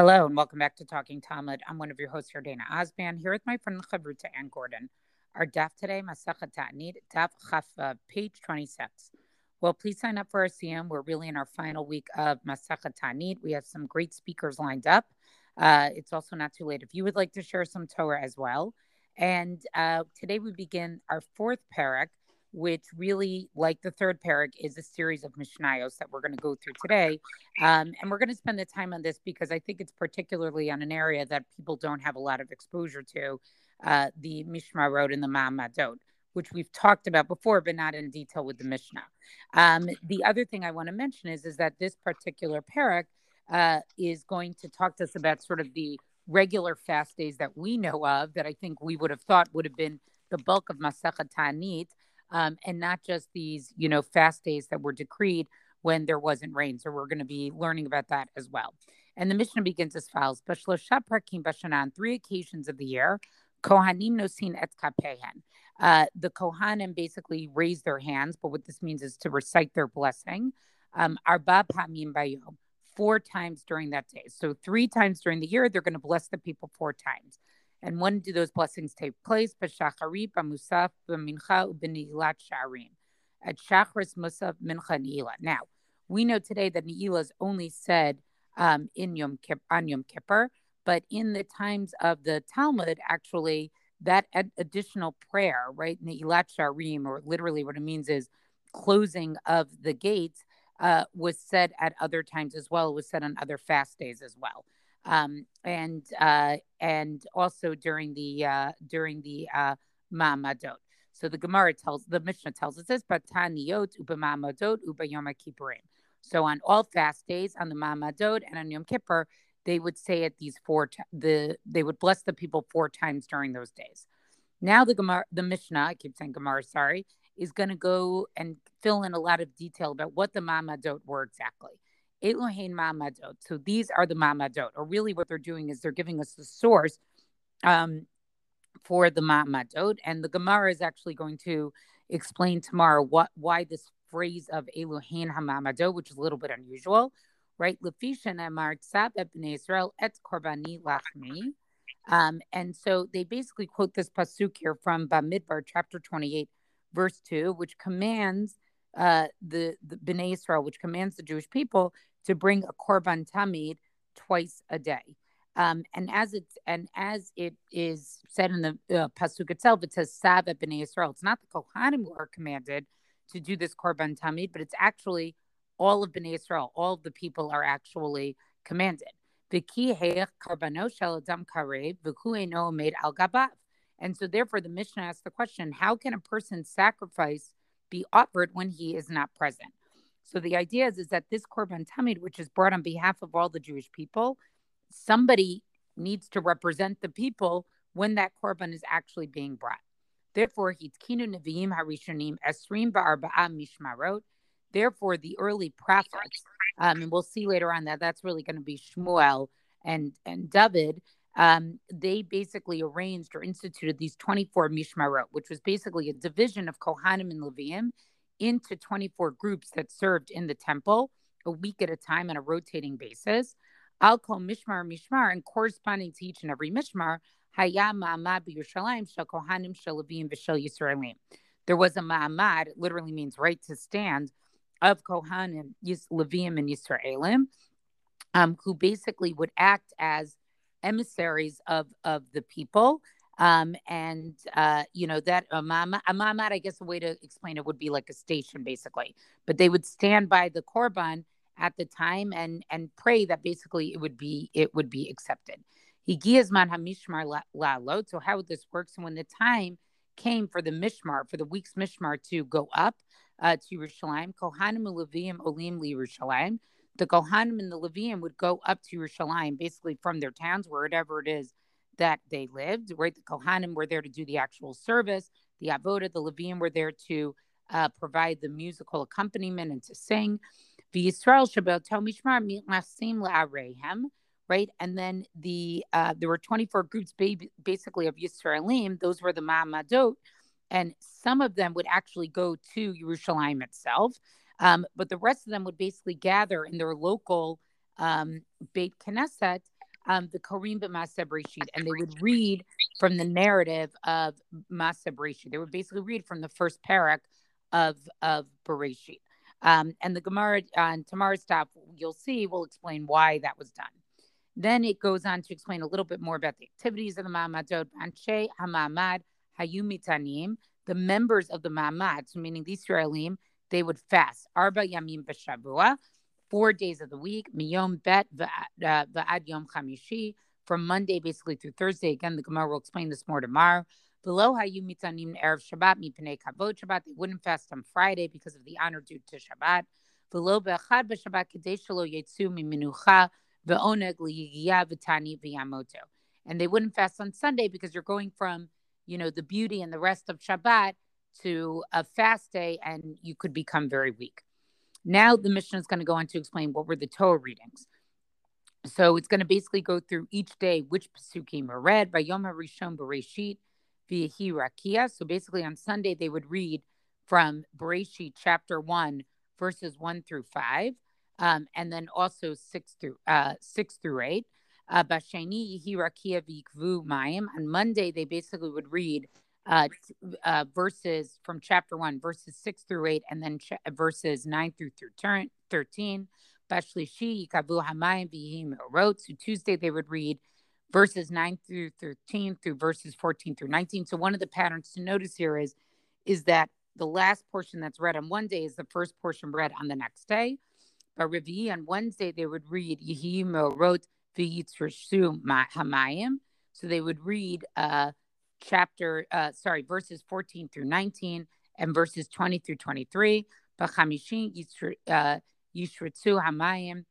Hello and welcome back to Talking Talmud. I'm one of your hosts here, Dana Osban, here with my friend Chavruta Ann Gordon. Our daf today, Masachat Ta'anit, daf chaf, uh, page 26. Well, please sign up for our CM. We're really in our final week of Masachat Ta'anit. We have some great speakers lined up. Uh, it's also not too late if you would like to share some Torah as well. And uh, today we begin our fourth parak, which really, like the third parak, is a series of Mishnayos that we're going to go through today. Um, and we're going to spend the time on this because I think it's particularly on an area that people don't have a lot of exposure to uh, the Mishmarot and the Ma'amadot, which we've talked about before, but not in detail with the Mishnah. Um, the other thing I want to mention is, is that this particular parak uh, is going to talk to us about sort of the regular fast days that we know of that I think we would have thought would have been the bulk of Masachat Ta'anit um, and not just these, you know, fast days that were decreed when there wasn't rain. So we're going to be learning about that as well. And the Mishnah begins as follows: B'shlosha prakim b'shana on three occasions of the year, Kohanim nosin et kapehen. Uh, the Kohanim basically raise their hands, but what this means is to recite their blessing. Um, arba four times during that day. So three times during the year, they're going to bless the people four times. And when do those blessings take place? B'shachari, b'musaf, b'mincha, b'nilat sharim. At shachris, musaf, mincha, ni'ila. Now, we know today that ni'ila is only said um, in Yom Kippur, on Yom Kippur, but in the times of the Talmud, actually, that ad- additional prayer, right, ni'ilat sharim, or literally what it means is closing of the gates, uh, was said at other times as well. It was said on other fast days as well um, and uh, and also during the uh, during the uh, Ma'amadot. So the Gemara tells the Mishnah tells us this, but Taniyot uba uba Yom Kippurim. So on all fast days, on the Ma'amadot and on Yom Kippur, they would say it these four t- the they would bless the people four times during those days. Now the Gemara, the Mishnah, I keep saying Gemara, sorry, is going to go and fill in a lot of detail about what the Ma'amadot were exactly. Elohein Ma'amadot. So these are the Ma'amadot, or really what they're doing is they're giving us the source um, for the Ma'amadot. And the Gemara is actually going to explain tomorrow what why this phrase of Elohein HaMa'amadot, which is a little bit unusual, right? Lefisha Amar Tzab Israel et Korbani Lachmi. Um, and so they basically quote this pasuk here from Bamidbar, chapter 28, verse 2, which commands uh, the, the Bnei Israel, which commands the Jewish people to bring a korban tamid twice a day. Um, and as it's and as it is said in the uh, pasuk itself, it says Sava b'nei Israel. It's not the Kohanim who are commanded to do this korban tamid, but it's actually all of b'nei Israel. All of the people are actually commanded. And so, therefore, the Mishnah asks the question: How can a person sacrifice be offered when he is not present? So the idea is, is that this Korban Tamid, which is brought on behalf of all the Jewish people, somebody needs to represent the people when that Korban is actually being brought. Therefore, Hitkinu Nevi'im Harishonim Esrim Ba'arba'a Mishmarot. Therefore, the early prophets, um, and we'll see later on that that's really going to be Shmuel and and David. Um, they basically arranged or instituted these 24 Mishmarot, which was basically a division of Kohanim and Leviim into 24 groups that served in the temple a week at a time on a rotating basis. I'll call Mishmar Mishmar, and corresponding to each and every Mishmar, Hayam Ma'amad Shel Kohanim Shel Levim V'Shel Yisraelim. There was a Ma'amad, it literally means right to stand, of Kohanim, Levim, and Yisraelim, um, who basically would act as emissaries of, of the people um, and uh, you know that a mama, I guess a way to explain it would be like a station, basically. But they would stand by the korban at the time and and pray that basically it would be it would be accepted. Higiyazman hamishmar lalot. So how this works, and when the time came for the mishmar for the week's mishmar to go up uh, to Yerushalayim, Kohanim and Leviim olim li. The Kohanim and the Leviim would go up to Yerushalayim, basically from their towns, wherever it is that they lived, right? The Kohanim were there to do the actual service. The Avoda, the Levim were there to uh, provide the musical accompaniment and to sing. The Yisrael Shabbat Mishmar Masim La'arehem, right? And then the uh, there were 24 groups basically of Yisraelim. Those were the Ma'amadot. And some of them would actually go to Jerusalem itself. Um, but the rest of them would basically gather in their local um, Beit Knesset um, the Karim B'Maseh Breshit, and they would read from the narrative of Breshit. They would basically read from the first parak of of Bereshit. Um, and the Gemara on tomorrow's stop, you'll see, will explain why that was done. Then it goes on to explain a little bit more about the activities of the Ma'amadot. Anshe HaMa'amad Hayumitanim, the members of the Ma'amad, so meaning the Israelim, they would fast. Arba Yamim B'Shavua, four days of the week, Miyom Bet uh, Va'ad Yom Chamishi, from Monday basically through Thursday. Again, the Gemara will explain this more tomorrow. Below Hayu Mitanim Erev Shabbat, Mipnei Kavod Shabbat, they wouldn't fast on Friday because of the honor due to Shabbat. Below Be'achad B'Shabbat, Kadesh Shelo Yetzu Miminucha, Ve'oneg Liyigia V'tani V'yamoto. And they wouldn't fast on Sunday because you're going from, you know, the beauty and the rest of Shabbat to a fast day and you could become very weak. Now the mission is going to go on to explain what were the Torah readings. So it's going to basically go through each day which pasukim are read by Yom HaRishon Bereshit via Hirakia. So basically on Sunday they would read from Bereshit chapter 1 verses 1 through 5 um, and then also 6 through uh, 6 through 8. Uh, Bashani Vikvu. On Monday they basically would read uh, uh, verses from chapter 1, verses 6 through 8, and then ch- verses 9 through, through 13. Bashlishi, Yikavu Hamayim Vihim wrote. So Tuesday they would read verses 9 through 13 through verses 14 through 19. So one of the patterns to notice here is, is that the last portion that's read on one day is the first portion read on the next day. But Revi on Wednesday they would read Yehim wrote V'yitzrashu Hamayim. So they would read uh, chapter, uh, sorry, verses 14 through 19 and verses 20 through 23. B'chamishin uh, hamayim.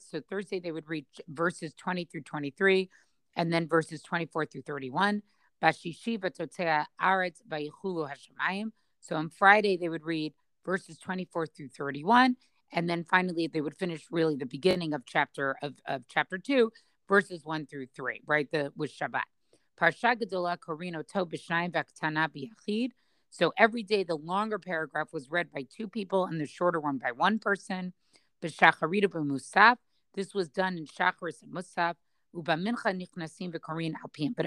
So Thursday they would read verses 20 through 23 and then verses 24 through 31. Bashishi v'totzei haaretz v'yichulu hashemayim. So on Friday they would read verses 24 through 31 and then finally they would finish really the beginning of chapter of, of chapter 2 verses 1 through 3 right the with shabbat So every day the longer paragraph was read by two people and the shorter one by one person. This was done in Shacharis and Musaf. But at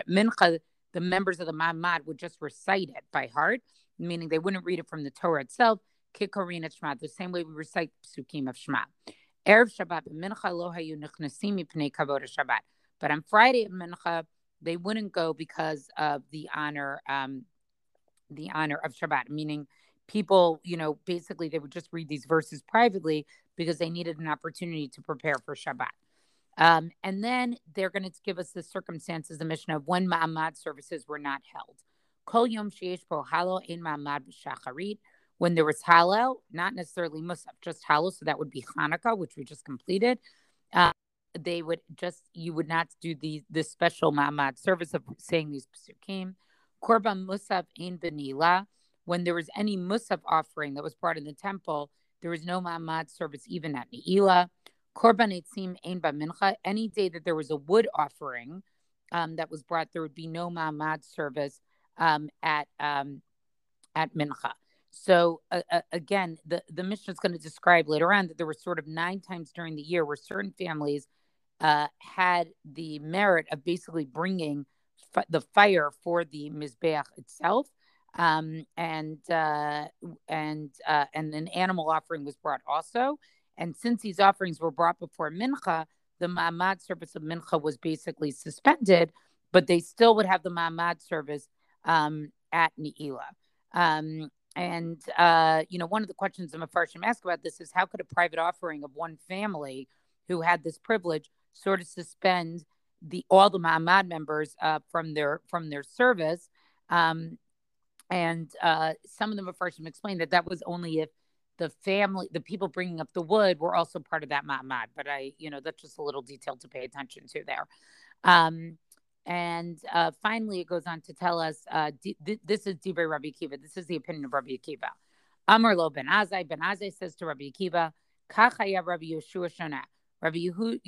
Mincha, the members of the Ma'amad would just recite it by heart, meaning they wouldn't read it from the Torah itself. The same way we recite Psukim of Shema. Erev Shabbat. But on Friday at Mincha, they wouldn't go because of the honor, um, the honor of Shabbat, meaning people, you know, basically they would just read these verses privately because they needed an opportunity to prepare for Shabbat. Um, and then they're going to give us the circumstances, the mission of when Ma'amad services were not held. Kol Yom Sheish Po Halo in Ma'amad Shacharit. When there was Hallel, not necessarily Musaf, just Hallel. So that would be Hanukkah, which we just completed. Uh, they would just you would not do the the special Ma'amad service of saying these psukim. Korban Musaf in Benila. When there was any Musaf offering that was brought in the temple, there was no Ma'amad service even at Ne'ilah. Korban Eitzim Ein Mincha. Any day that there was a wood offering um, that was brought, there would be no Ma'amad service um, at um, at Mincha. So uh, uh, again, the the Mishnah is going to describe later on that there were sort of nine times during the year where certain families uh, had the merit of basically bringing f- the fire for the mizbeach itself, um, and uh, and uh, and an animal offering was brought also. And since these offerings were brought before mincha, the ma'amad service of mincha was basically suspended, but they still would have the ma'amad service um, at Ne'ilah. Um, and uh, you know, one of the questions the Mefarshim ask about this is how could a private offering of one family who had this privilege sort of suspend the all the Ma'amad members uh, from their from their service. Um, and uh, some of them have first explained that that was only if the family, the people bringing up the wood, were also part of that Ma'amad. But I, you know, that's just a little detail to pay attention to there. Um, and uh, finally, it goes on to tell us uh, d- th- this is Dibre Rabbi Akiva. This is the opinion of Rabbi Akiva. Amar lo Ben Azai. Ben Azai says to Rabbi Akiva, Kachaya Rabbi Yehoshua Shonah. Rabbi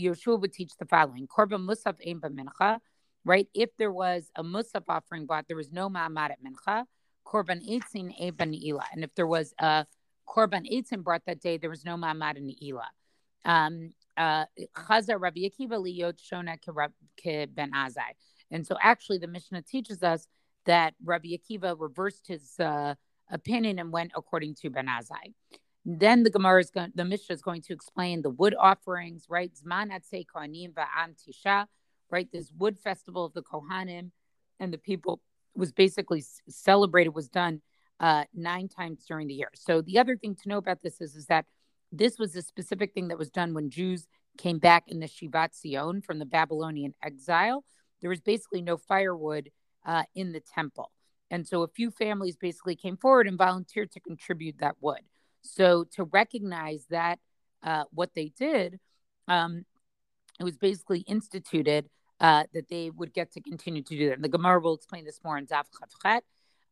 Yehoshua would teach the following: Korban Musaf Ein Mincha, right? If there was a Musaf offering bought, there was no Ma'amad at Mincha. Korban Eitzin Ein Ne'ilah, and if there was a Korban Eitzin brought that day, there was no Ma'amad in Ne'ilah. um, uh, Chaza Rabbi Akiva liyot shona Ke ben Azai. And so actually the Mishnah teaches us that Rabbi Akiva reversed his uh, opinion and went according to Ben Azai. Then the Gemara is going, the Mishnah is going to explain the wood offerings, right? Zman kohanim va'am tisha, right? This wood festival of the Kohanim and the people was basically celebrated, was done uh, nine times during the year. So the other thing to know about this is, is that this was a specific thing that was done when Jews came back in the Shivat Zion from the Babylonian exile. There was basically no firewood uh, in the temple. And so a few families basically came forward and volunteered to contribute that wood. So to recognize that uh, what they did, um, it was basically instituted uh, that they would get to continue to do that. And the Gemara will explain this more in Daf Chaf Chet.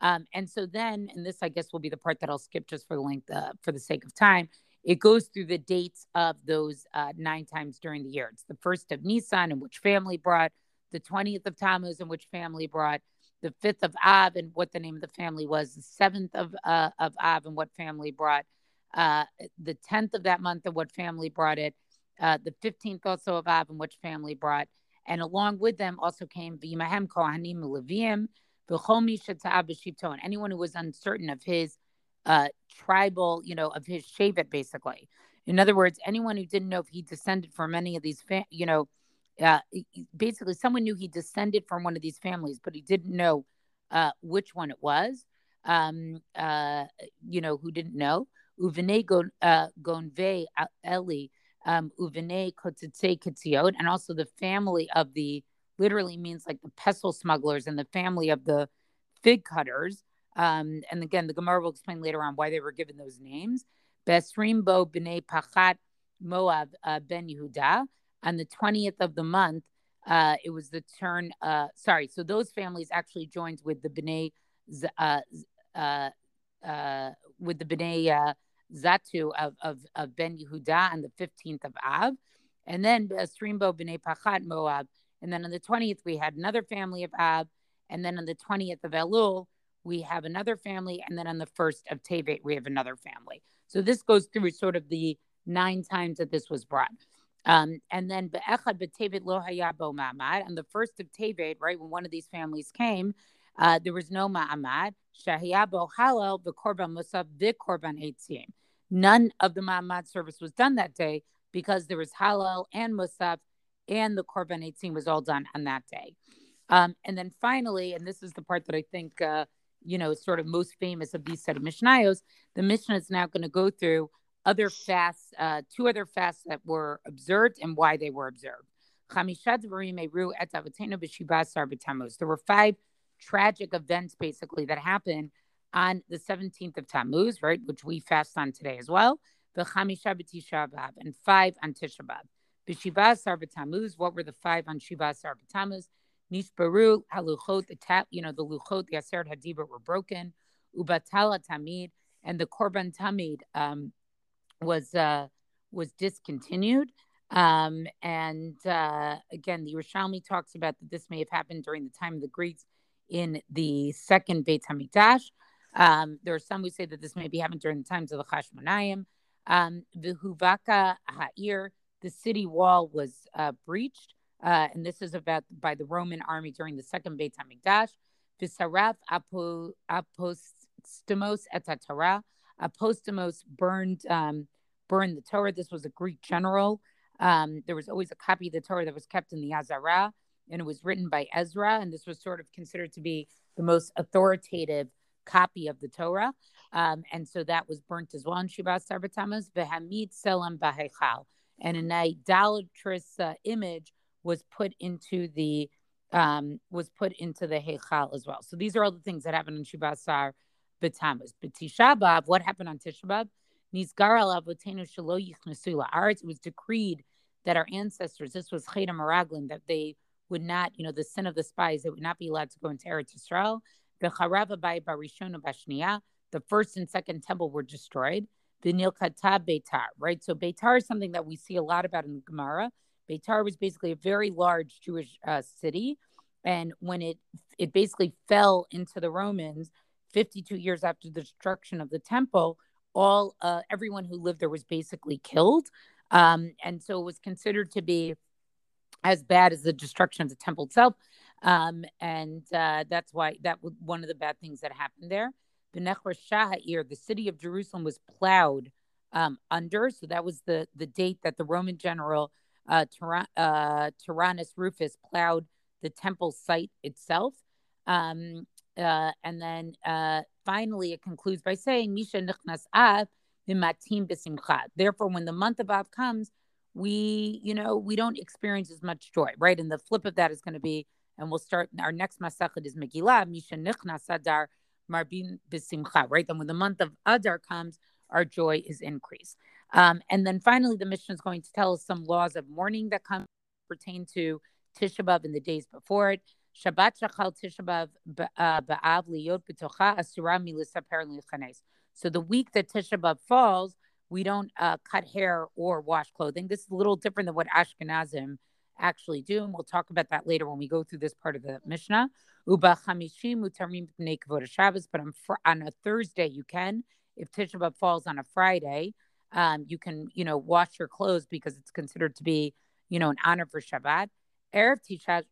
Um, and so then, and this I guess will be the part that I'll skip just for the length, uh, for the sake of time. It goes through the dates of those uh, nine times during the year. It's the first of Nisan, in which family brought, the 20th of Tammuz, in which family brought, the 5th of Av, and what the name of the family was, the 7th of, uh, of Av, and what family brought, uh, the 10th of that month, and what family brought it, uh, the 15th also of Av, and which family brought, and along with them also came Vimahem Kohanim Leviim, and anyone who was uncertain of his uh, tribal, you know, of his Shevet, basically. In other words, anyone who didn't know if he descended from any of these, fa- you know, uh, basically someone knew he descended from one of these families, but he didn't know uh, which one it was. Um, uh, you know, who didn't know. Uvene uh, Gonve Eli, um, Uvene Kotitse Kitziot, and also the family of the, literally means like the pestle smugglers and the family of the fig cutters. Um, and again, the Gemara will explain later on why they were given those names. Besrim Bo B'nai Pachat Moab uh, Ben Yehuda. On the 20th of the month, uh, it was the turn. Uh, sorry, so those families actually joined with the B'nai uh, uh, uh, with the B'nai uh, Zatu of, of, of Ben Yehuda on the 15th of Av. And then Strimbo B'nai Pachat Moab. And then on the 20th, we had another family of Ab. And then on the 20th of Elul, we have another family, and then on the first of Tevet, we have another family. So this goes through sort of the nine times that this was brought. Um, and then be'echad be'tevet lo hayabo ma'amad. On the first of Tevet, right, when one of these families came, uh, there was no ma'amad. Shahiyabo halal the v'korban musaf v'korban eitzim. None of the ma'amad service was done that day because there was halal and musaf and the korban eitzim was all done on that day. Um, and then finally, and this is the part that I think uh, you know, sort of most famous of these set of Mishnayos, the Mishnah is now going to go through other fasts, uh, two other fasts that were observed and why they were observed. There were five tragic events basically that happened on the 17th of Tammuz, right, which we fast on today as well. The and five on Tisha B'Av. What were the five on Shiva Sar Tammuz? Nishbaru haluchot, the tap, you know, the luchot, the aseret were broken. Ubatala tamid, and the korban tamid um, was uh, was discontinued. Um, and uh, again, the Yerushalmi talks about that this may have happened during the time of the Greeks in the second Beit Hamikdash. Um, there are some who say that this may be happened during the times of the Chashmonayim. Um, the Huvaka Ha'ir, the city wall was uh, breached. Uh, and this is about by the Roman army during the second Beit Hamikdash. Visaraf apo, apostomos et Torah. Burned um, burned the Torah. This was a Greek general. Um, there was always a copy of the Torah that was kept in the Azara, and it was written by Ezra. And this was sort of considered to be the most authoritative copy of the Torah. Um, and so that was burnt as well in Shiva Sarbatamas. Behamid Selam Bahechal. And an idolatrous uh, image was put into the um, was put into the Heichal as well. So these are all the things that happened in Shivasar B'Tammuz. But Tisha B'Av, what happened on Tisha B'Av? Nizgar al avotenu shelo yichnesu la'aretz. It was decreed that our ancestors, this was Cheda Maraglin, that they would not, you know, the sin of the spies, they would not be allowed to go into Eretz Yisrael. The Charava by Barishon Bashniya, the first and second temple were destroyed. The Nilkata Beitar, right? So Beitar is something that we see a lot about in the Gemara. Beitar was basically a very large Jewish uh, city, and when it it basically fell into the Romans, 52 years after the destruction of the temple, all uh, everyone who lived there was basically killed. Um, and so it was considered to be as bad as the destruction of the temple itself. Um, and uh, that's why that was one of the bad things that happened there. The Nechor the city of Jerusalem, was plowed um, under. So that was the the date that the Roman general uh, uh, Tyrannus Rufus plowed the temple site itself. Um, uh, and then uh, finally, it concludes by saying, Misha nichnas av mimatim b'simcha. Therefore, when the month of Av comes, we, you know, we don't experience as much joy, right? And the flip of that is going to be, and we'll start, our next masachet is Megillah, Misha nichnas adar marbin b'simcha, right? Then when the month of Adar comes, our joy is increased. Um, and then finally, the mission is going to tell us some laws of mourning that come pertain to Tisha in the days before it. Shabbat shachal liyot b'tocha asura. So the week that Tisha B'av falls, we don't uh, cut hair or wash clothing. This is a little different than what Ashkenazim actually do, and we'll talk about that later when we go through this part of the Mishnah. Uba utarim b'nei Shabbos, but on, fr- on a Thursday you can. If Tisha B'av falls on a Friday, um, you can, you know, wash your clothes because it's considered to be, you know, an honor for Shabbat. Erev Tisha,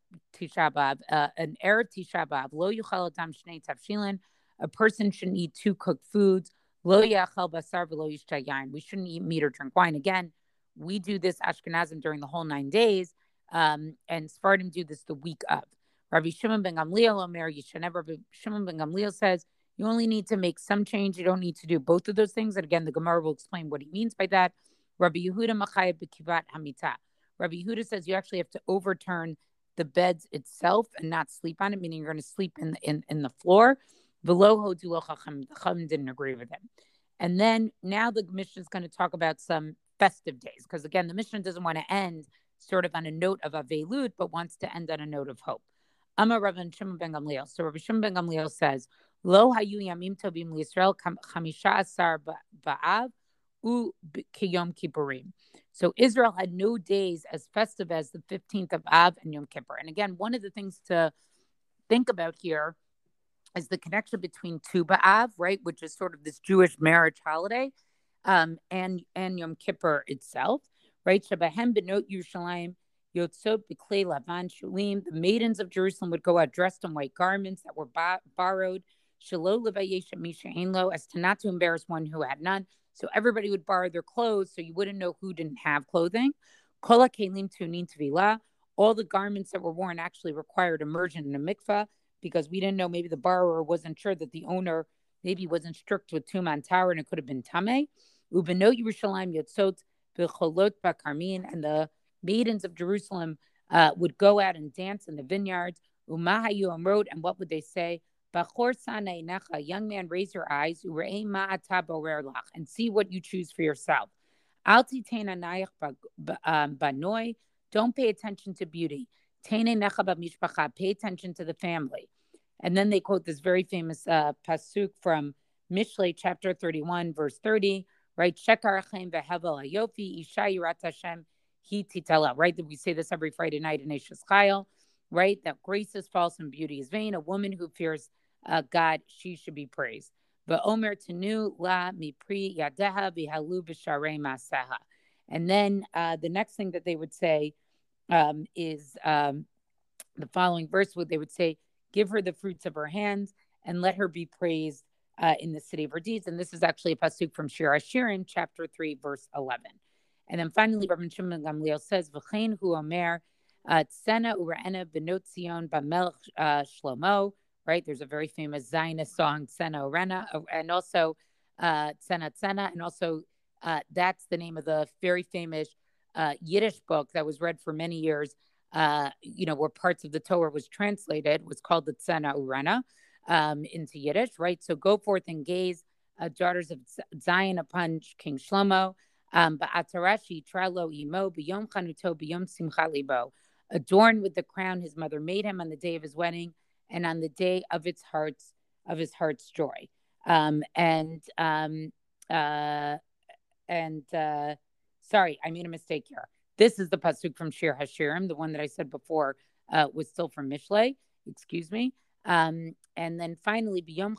B'av, uh, an Erev Tisha B'av, lo yuchal adam shnei tavshilin, a person shouldn't eat two cooked foods. Lo yachal basar v'lo yain. We shouldn't eat meat or drink wine. Again, we do this Ashkenazim during the whole nine days, um, and Sephardim do this the week of. Rabbi Shimon ben Gamliel, Omer Yishanev, Rabbi Shimon ben Gamliel says, you only need to make some change. You don't need to do both of those things. And again, the Gemara will explain what he means by that. Rabbi Yehuda Machayab Bekivat Hamita. Rabbi Yehuda says you actually have to overturn the beds itself and not sleep on it, meaning you're going to sleep in, in, in the floor. Below The Chacham didn't agree with him. And then now the mission is going to talk about some festive days, because again, the mission doesn't want to end sort of on a note of Avelut, but wants to end on a note of hope. Amar Rav Shimon ben Gamliel. So Rabbi Shimon ben Gamliel says, Lo hayu yamim tovim liYisrael chamisha asar ba'av u kiyom kippurim. So Israel had no days as festive as the 15th of Av and Yom Kippur. And again, one of the things to think about here is the connection between Tu B'Av, right, which is sort of this Jewish marriage holiday, um, and and Yom Kippur itself, right? Shabahem benot Yerushalayim yotzot b'klei lavan shulim. The maidens of Jerusalem would go out dressed in white garments that were ba- borrowed as to not to embarrass one who had none. So everybody would borrow their clothes so you wouldn't know who didn't have clothing. Kola kelim tunin tvila. All the garments that were worn actually required immersion in a mikvah because we didn't know maybe the borrower wasn't sure that the owner maybe wasn't strict with tuman tower and it could have been tame. Ubenot Yerushalayim yotzot b'cholot b'karmin and the maidens of Jerusalem uh, would go out and dance in the vineyards. Umahayu amrod and what would they say? Young man, raise your eyes and see what you choose for yourself. Um, don't pay attention to beauty. Pay attention to the family. And then they quote this very famous uh, pasuk from Mishlei chapter 31, verse 30, right? Right? We say this every Friday night in Eshet Chayil, right? That grace is false and beauty is vain. A woman who fears uh, God, she should be praised. But Omer Tenu La Mipri Yadeha Bihalu Bishare Maseha. And then uh, the next thing that they would say um, is um, the following verse, where they would say, Give her the fruits of her hands and let her be praised uh, in the city of her deeds. And this is actually a pasuk from Shir Hashirim, chapter 3, verse 11. And then finally, Rabbi Shimon Gamliel says, V'chein hu omer uh, tzena u'ra'ena benot Zion b'melech uh, Shlomo right? There's a very famous Zionist song, Tsena Orena, uh, and also uh, Tsena Tsena, and also uh, that's the name of the very famous uh, Yiddish book that was read for many years. Uh, you know, where parts of the Torah was translated was called the Tsena Urena um, into Yiddish, right? So go forth and gaze, uh, daughters of Zion upon King Shlomo. Um, Ba'atarashi tralo imo b'yom chanuto b'yom. Adorned with the crown his mother made him on the day of his wedding, and on the day of its heart's of his heart's joy. Um, and um, uh, and uh, sorry, I made a mistake here. This is the pasuk from Shir Hashirim. The one that I said before uh, was still from Mishlei. Excuse me. Um, and then finally, biyom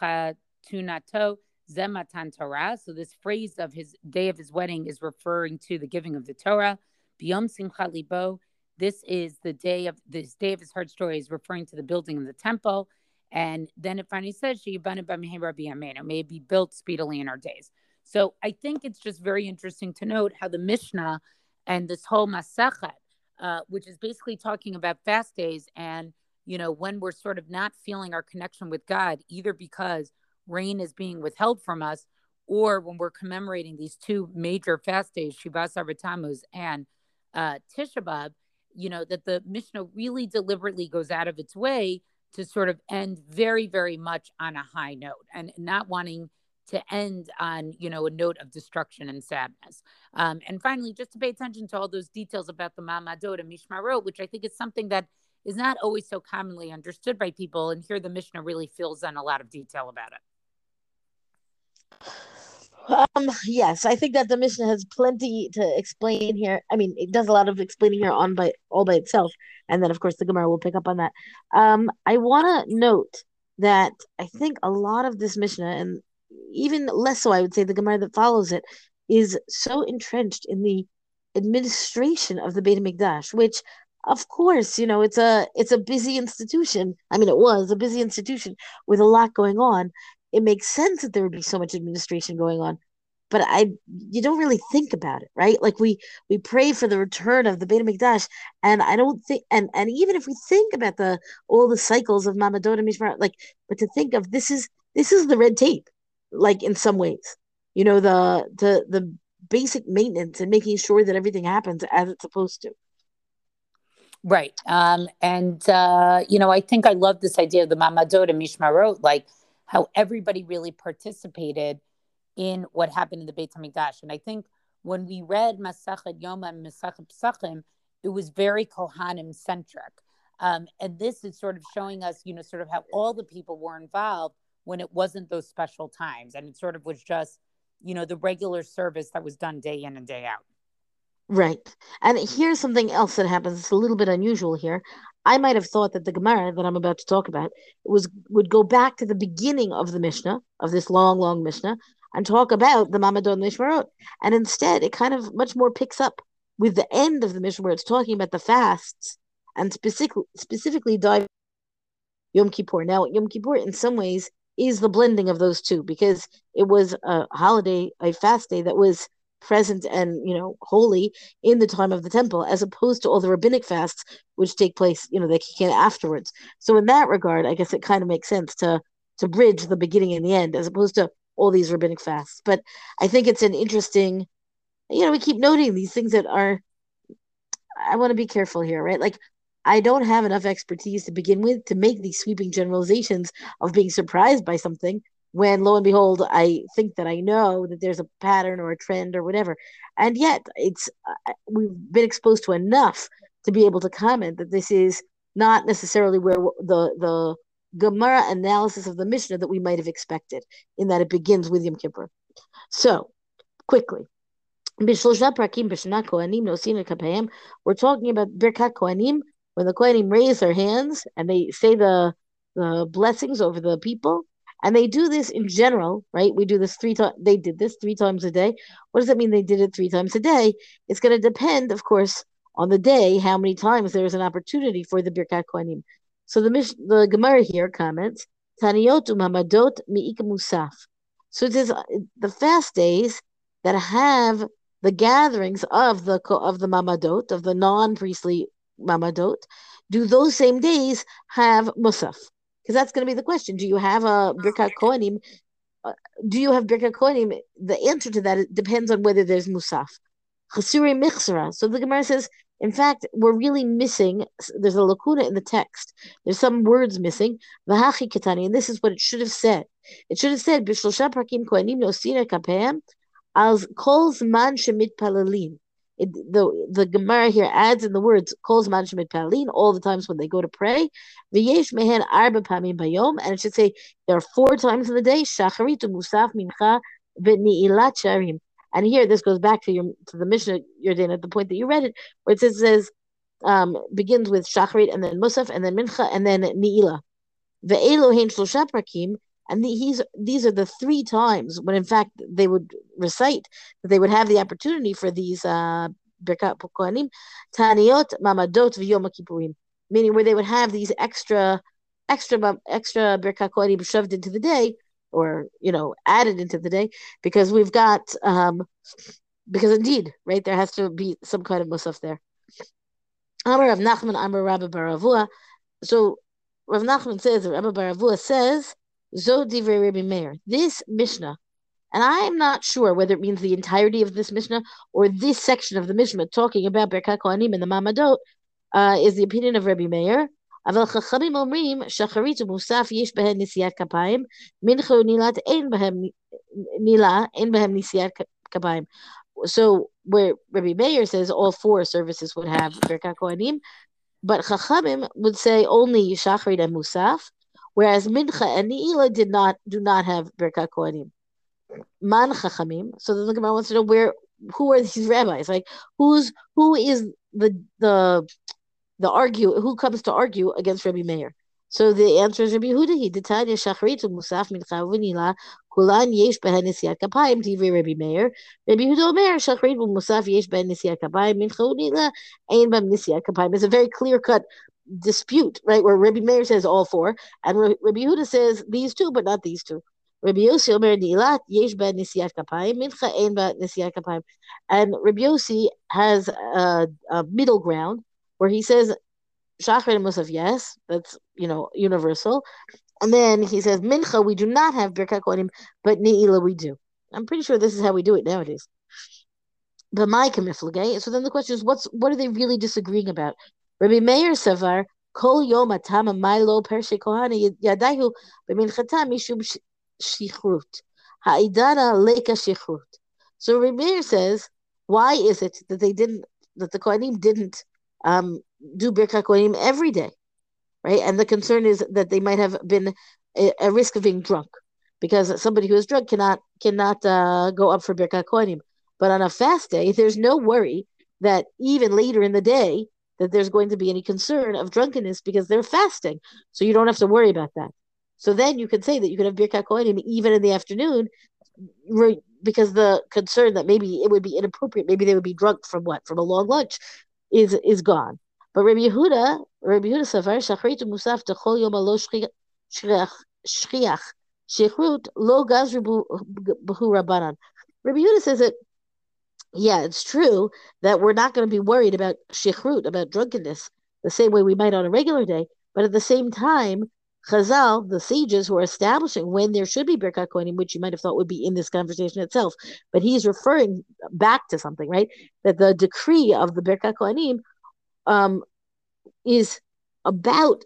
chatunato Zematan Torah. So this phrase of his day of his wedding is referring to the giving of the Torah. Biyom Simchat Libo. This is the day of this day of his heart story is referring to the building of the temple. And then it finally says, may be built speedily in our days. So I think it's just very interesting to note how the Mishnah and this whole Masachet, uh, which is basically talking about fast days and, you know, when we're sort of not feeling our connection with God, either because rain is being withheld from us or when we're commemorating these two major fast days, Shiva Tammuz and uh, Tisha B'Av, you know, that the Mishnah really deliberately goes out of its way to sort of end very, very much on a high note and not wanting to end on, you know, a note of destruction and sadness. Um, and finally, just to pay attention to all those details about the Mamadot and Mishmarot, which I think is something that is not always so commonly understood by people. And here the Mishnah really fills in a lot of detail about it. Um, yes, I think that the Mishnah has plenty to explain here. I mean, it does a lot of explaining here on by all by itself, and then of course the Gemara will pick up on that. Um, I want to note that I think a lot of this Mishnah, and even less so, I would say the Gemara that follows it, is so entrenched in the administration of the Beit Hamikdash, which of course, you know, it's a it's a busy institution. I mean, it was a busy institution with a lot going on, it makes sense that there would be so much administration going on but i you don't really think about it right? Like we we pray for the return of the beit hamikdash and i don't think and and even if we think about the all the cycles of mamadot and mishmar like but to think of this is this is the red tape like in some ways. You know the the the basic maintenance and making sure that everything happens as it's supposed to. Right. Um and uh you know i think i love this idea of the mamadot and mishmarot like how everybody really participated in what happened in the Beit Hamikdash. And I think when we read Masachet Yoma and Masachet Pesachim, it was very Kohanim centric. Um, and this is sort of showing us, you know, sort of how all the people were involved when it wasn't those special times. And it sort of was just, you know, the regular service that was done day in and day out. Right. And here's something else that happens. It's a little bit unusual here. I might have thought that the Gemara that I'm about to talk about was would go back to the beginning of the Mishnah, of this long, long Mishnah, and talk about the Mamadon Mishmarot. And instead, it kind of much more picks up with the end of the Mishnah, where it's talking about the fasts and specifically specifically dive Yom Kippur. Now, Yom Kippur, in some ways, is the blending of those two because it was a holiday, a fast day that was present and you know holy in the time of the temple as opposed to all the rabbinic fasts which take place you know they kick in afterwards. So in that regard i guess it kind of makes sense to to bridge the beginning and the end as opposed to all these rabbinic fasts. But i think it's an interesting you know we keep noting these things that are i want to be careful here right? Like I don't have enough expertise to begin with to make these sweeping generalizations of being surprised by something when lo and behold i think that i know that there's a pattern or a trend or whatever. And yet it's uh, we've been exposed to enough to be able to comment that this is not necessarily where the the gemara analysis of the mishnah that we might have expected in that it begins with yom kippur. So quickly. We're talking about birkat kohanim when the kohanim raise their hands and they say the the blessings over the people and they do this in general, right? We do this three times. They did this three times a day. What does that mean? They did it three times a day. It's going to depend, of course, on the day how many times there is an opportunity for the birkat kohanim. So the the Gemara here comments Taniot umamadot mi'ika musaf. So it is the fast days that have the gatherings of the of the mamadot of the non priestly mamadot, do those same days have musaf? Because that's going to be the question. Do you have a Birkat Kohanim? Uh, do you have Birkat Kohanim? The answer to that it depends on whether there's Musaf. Chasuri Michsara. So the Gemara says, in fact, we're really missing, there's a lacuna in the text. There's some words missing. Vahachi Katani, and this is what it should have said. It should have said, Bishlosha Prakim Kohanim Nosina Kapeam, as Kol Zman Shemit Palalin it, the the Gemara here adds in the words calls manshemit palin all the times when they go to pray. V'yesh mehen arba pamim bayom, and it should say there are four times in the day shacharit musaf mincha v'ni'ilat sharim. And here this goes back to your to the Mishnah you're at the point that you read it, where it says, says um, begins with shacharit and then musaf and then mincha and then ni'ila. Ve'elo hein shlosha prakim And the, he's these are the three times when, in fact, they would recite that they would have the opportunity for these uh, Birkat Taniot, Mamadot, V'Yom Kippurim, meaning where they would have these extra, extra, extra Birkat Kohanim shoved into the day, or you know, added into the day, because we've got, um, because indeed, right, there has to be some kind of musaf there. Amar Rav Nachman, Amar Rabbah bar Avuha. So Rav Nachman says, Rabbah bar Avuha says, Zo divrei Rabbi Meir. This Mishnah, and I'm not sure whether it means the entirety of this Mishnah or this section of the Mishnah talking about Berkat Kohanim and the Mamadot, uh, is the opinion of Rabbi Meir. אבל חכמים אומרים שחרית ומוסף יש בהן נשיאת כפיים, מנחה ונילת אין בהם נילה, אין בהם נשיאת כפיים. So where Rabbi Meir says all four services would have Birkat Kohanim, but Chachamim would say only Shachrit and Musaf, whereas Mincha and Ne'ilah did not do not have Birkat Kohanim. Man Chachamim. So the Gemara wants to know where who are these rabbis? Like who's who is the the the argue who comes to argue against Rabbi Meir? So the answer is Rabbi Huda. He Tanya Shachrit Musaf Mincha V'Nila Kulan Yesh Behen Nisiat Kapayim Tivri Rabbi Meir. Rabbi Huda Omer Shachrit Musaf Yesh Behen Nisiat Kapayim Mincha V'Nila Ein Bem Nisiat Kapayim. It's a very clear cut dispute, right? Where Rabbi Meir says all four, and Rabbi Huda says these two, but not these two. Rabbi Yossi Omer Nilat Yesh Ben Nisiat Kapayim Mincha Ein Ben Nisiat Kapayim, and Rabbi Yossi has a, a middle ground where he says Shachar and Musaf, yes, that's you know universal. And then he says Mincha, we do not have Birkat Kohanim, but Ne'ilah we do. I'm pretty sure this is how we do it nowadays. But my kamiflage. So then the question is, what's what are they really disagreeing about? Rabbi Meir Savar Yom Atama Milo Pershe Kohani Yadahu B'Minchata Mishum Shichrut Ha'idana Leka Shichrut. So Rabbi Meir says, why is it that they didn't that the Kohanim didn't um, do Birkat Kohanim every day, right? And the concern is that they might have been a, a risk of being drunk because somebody who is drunk cannot cannot uh, go up for Birkat Kohanim. But on a fast day, there's no worry that even later in the day that there's going to be any concern of drunkenness because they're fasting. So you don't have to worry about that. So then you can say that you can have Birkat Kohanim even in the afternoon because the concern that maybe it would be inappropriate, maybe they would be drunk from what? From a long lunch is is gone. But Rabbi Yehuda, Rabbi Yehuda Savar, Shachrit Musaf Techol Yom Alo Shchiach Shechrut Lo Gazru Behu Rabbanan. Rabbi Yehuda says that, yeah, it's true that we're not going to be worried about Shechrut, about drunkenness, the same way we might on a regular day. But at the same time, Chazal, the sages who are establishing when there should be Birkat Kohanim, which you might have thought would be in this conversation itself, but he's referring back to something, right? That the decree of the Birkat Kohanim um, is about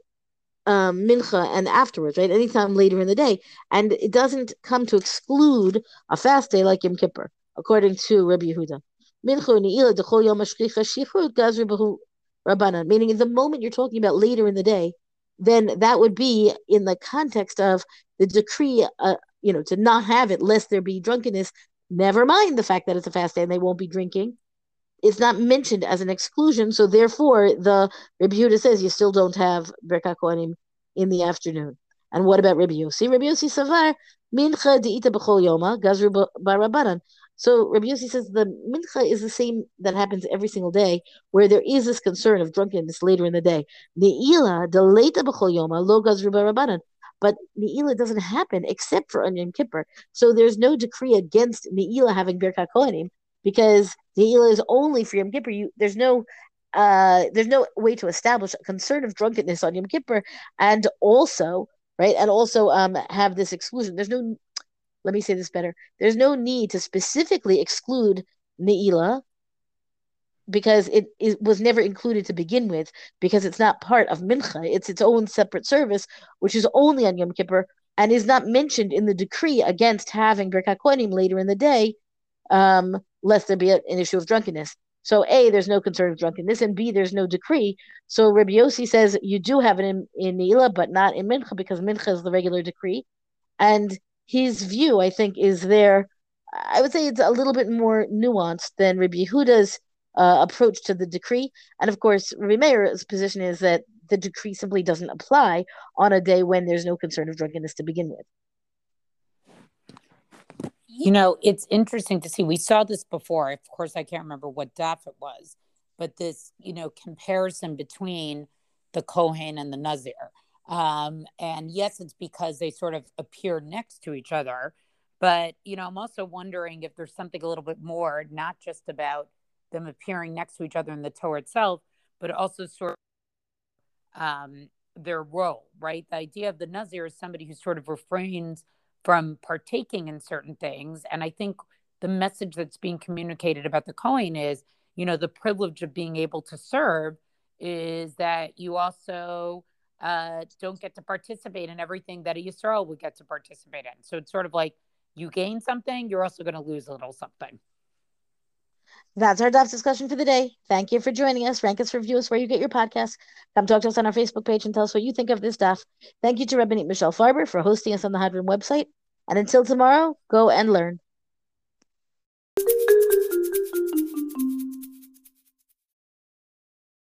um, mincha and afterwards, right? Anytime later in the day, and it doesn't come to exclude a fast day like Yom Kippur, according to Rabbi Yehuda. Meaning, in the moment you're talking about later in the day, then that would be in the context of the decree, uh, you know, to not have it lest there be drunkenness. Never mind the fact that it's a fast day and they won't be drinking it's not mentioned as an exclusion, so therefore the Rabbi Yehuda says you still don't have Birkat Kohanim in the afternoon. And what about Rabbi Yossi? Rabbi Yossi Savar Mincha Deita B'chol Yoma Gazru Barabanan. So Rabbi Yossi says the mincha is the same that happens every single day, where there is this concern of drunkenness later in the day. Ne'ila Deleta B'chol Yoma Lo. But Ne'ila doesn't happen except for Onion Kippur. So there's no decree against Ne'ila having Birkat Kohanim because Ne'ilah is only for Yom Kippur. You, there's no uh, there's no way to establish a concern of drunkenness on Yom Kippur, and also right, and also um, have this exclusion. There's no, let me say this better. There's no need to specifically exclude Ne'ilah because it, it was never included to begin with because it's not part of Mincha. It's its own separate service, which is only on Yom Kippur and is not mentioned in the decree against having Birkat Kohanim later in the day um, lest there be an issue of drunkenness. So A, there's no concern of drunkenness, and B, there's no decree. So Rabbi Yossi says you do have it in, in but not in Mincha, because Mincha is the regular decree. And his view, I think, is there. I would say it's a little bit more nuanced than Rabbi Yehuda's uh, approach to the decree. And of course, Rabbi Meir's position is that the decree simply doesn't apply on a day when there's no concern of drunkenness to begin with. You know, it's interesting to see. We saw this before. Of course, I can't remember what daf it was, but this, you know, comparison between the Kohen and the Nazir. Um, and yes, it's because they sort of appear next to each other. But, you know, I'm also wondering if there's something a little bit more, not just about them appearing next to each other in the Torah itself, but also sort of um, their role, right? The idea of the Nazir is somebody who sort of refrains from partaking in certain things. And I think the message that's being communicated about the Kohen is, you know, the privilege of being able to serve is that you also uh, don't get to participate in everything that a Yisrael would get to participate in. So it's sort of like you gain something, you're also going to lose a little something. That's our daf discussion for the day. Thank you for joining us. Rank us, review us where you get your podcasts. Come talk to us on our Facebook page and tell us what you think of this daf. Thank you to Rabbanit Michelle Farber for hosting us on the Hadran website. And until tomorrow, go and learn.